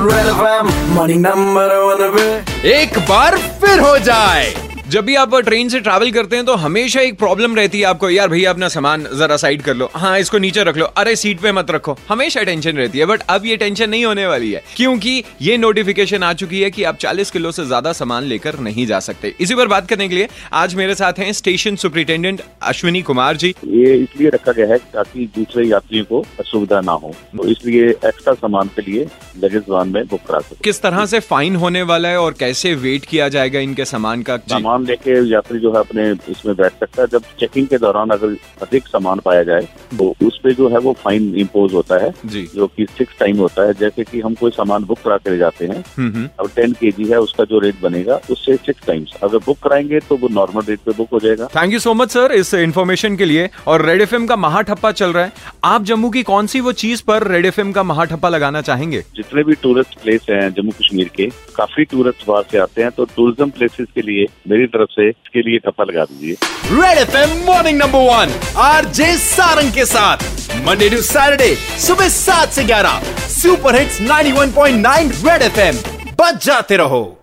red FM morning number one पे एक बार फिर हो जाए। जब भी आप ट्रेन से ट्रैवल करते हैं तो हमेशा एक प्रॉब्लम रहती है आपको यार भैया अपना सामान जरा साइड कर लो। हाँ इसको नीचे रख लो। अरे सीट पे मत रखो। हमेशा टेंशन रहती है बट अब ये टेंशन नहीं होने वाली है क्योंकि ये नोटिफिकेशन आ चुकी है कि आप 40 किलो से ज़्यादा सामान लेकर नहीं जा सकते। इसी पर बात करने के लिए आज मेरे साथ हैं स्टेशन सुप्रिंटेंडेंट अश्विनी कुमार जी। ये इसलिए रखा गया है ताकि दूसरे यात्रियों को असुविधा ना हो। तो इसलिए एक्स्ट्रा सामान के लिए लगेज वाहन में बुक करा सकते किस तरह से फाइन होने वाला है और कैसे वेट किया जाएगा इनके सामान का? जी। सामान लेके यात्री जो है अपने इसमें बैठ सकता है। जब चेकिंग के दौरान अगर अधिक सामान पाया जाए तो उस पे जो है वो फाइन इम्पोज होता है जो। कि सिक्स टाइम होता है। जैसे कि हम कोई सामान बुक करा के ले जाते हैं हम्म हम्म। अब टेन के जी है उसका जो रेट बनेगा उससे सिक्स टाइम्स अगर बुक कराएँगे तो वो नॉर्मल रेट पे बुक हो जाएगा। Thank you so much sir इस इन्फॉर्मेशन के लिए। और रेड एफ़ का महाठप्पा चल रहा है। आप जम्मू की कौन सी वो चीज़ पर रेड एफ़ का महाठप्पा लगाना चाहेंगे? जितने भी टूरिस्ट प्लेस हैं जम्मू कश्मीर के काफ़ी टूरिस्ट बाहर से आते हैं। तो टूरिज़्म प्लेसेस के लिए मेरी तरफ़ से इसके लिए टप्पा लगा दीजिए। Red F M morning number one R J Sarang के साथ। मंडे टू सैटरडे सुबह सात से ग्यारह। सुपर हिट्स 91.9 रेड एफएम बच जाते रहो।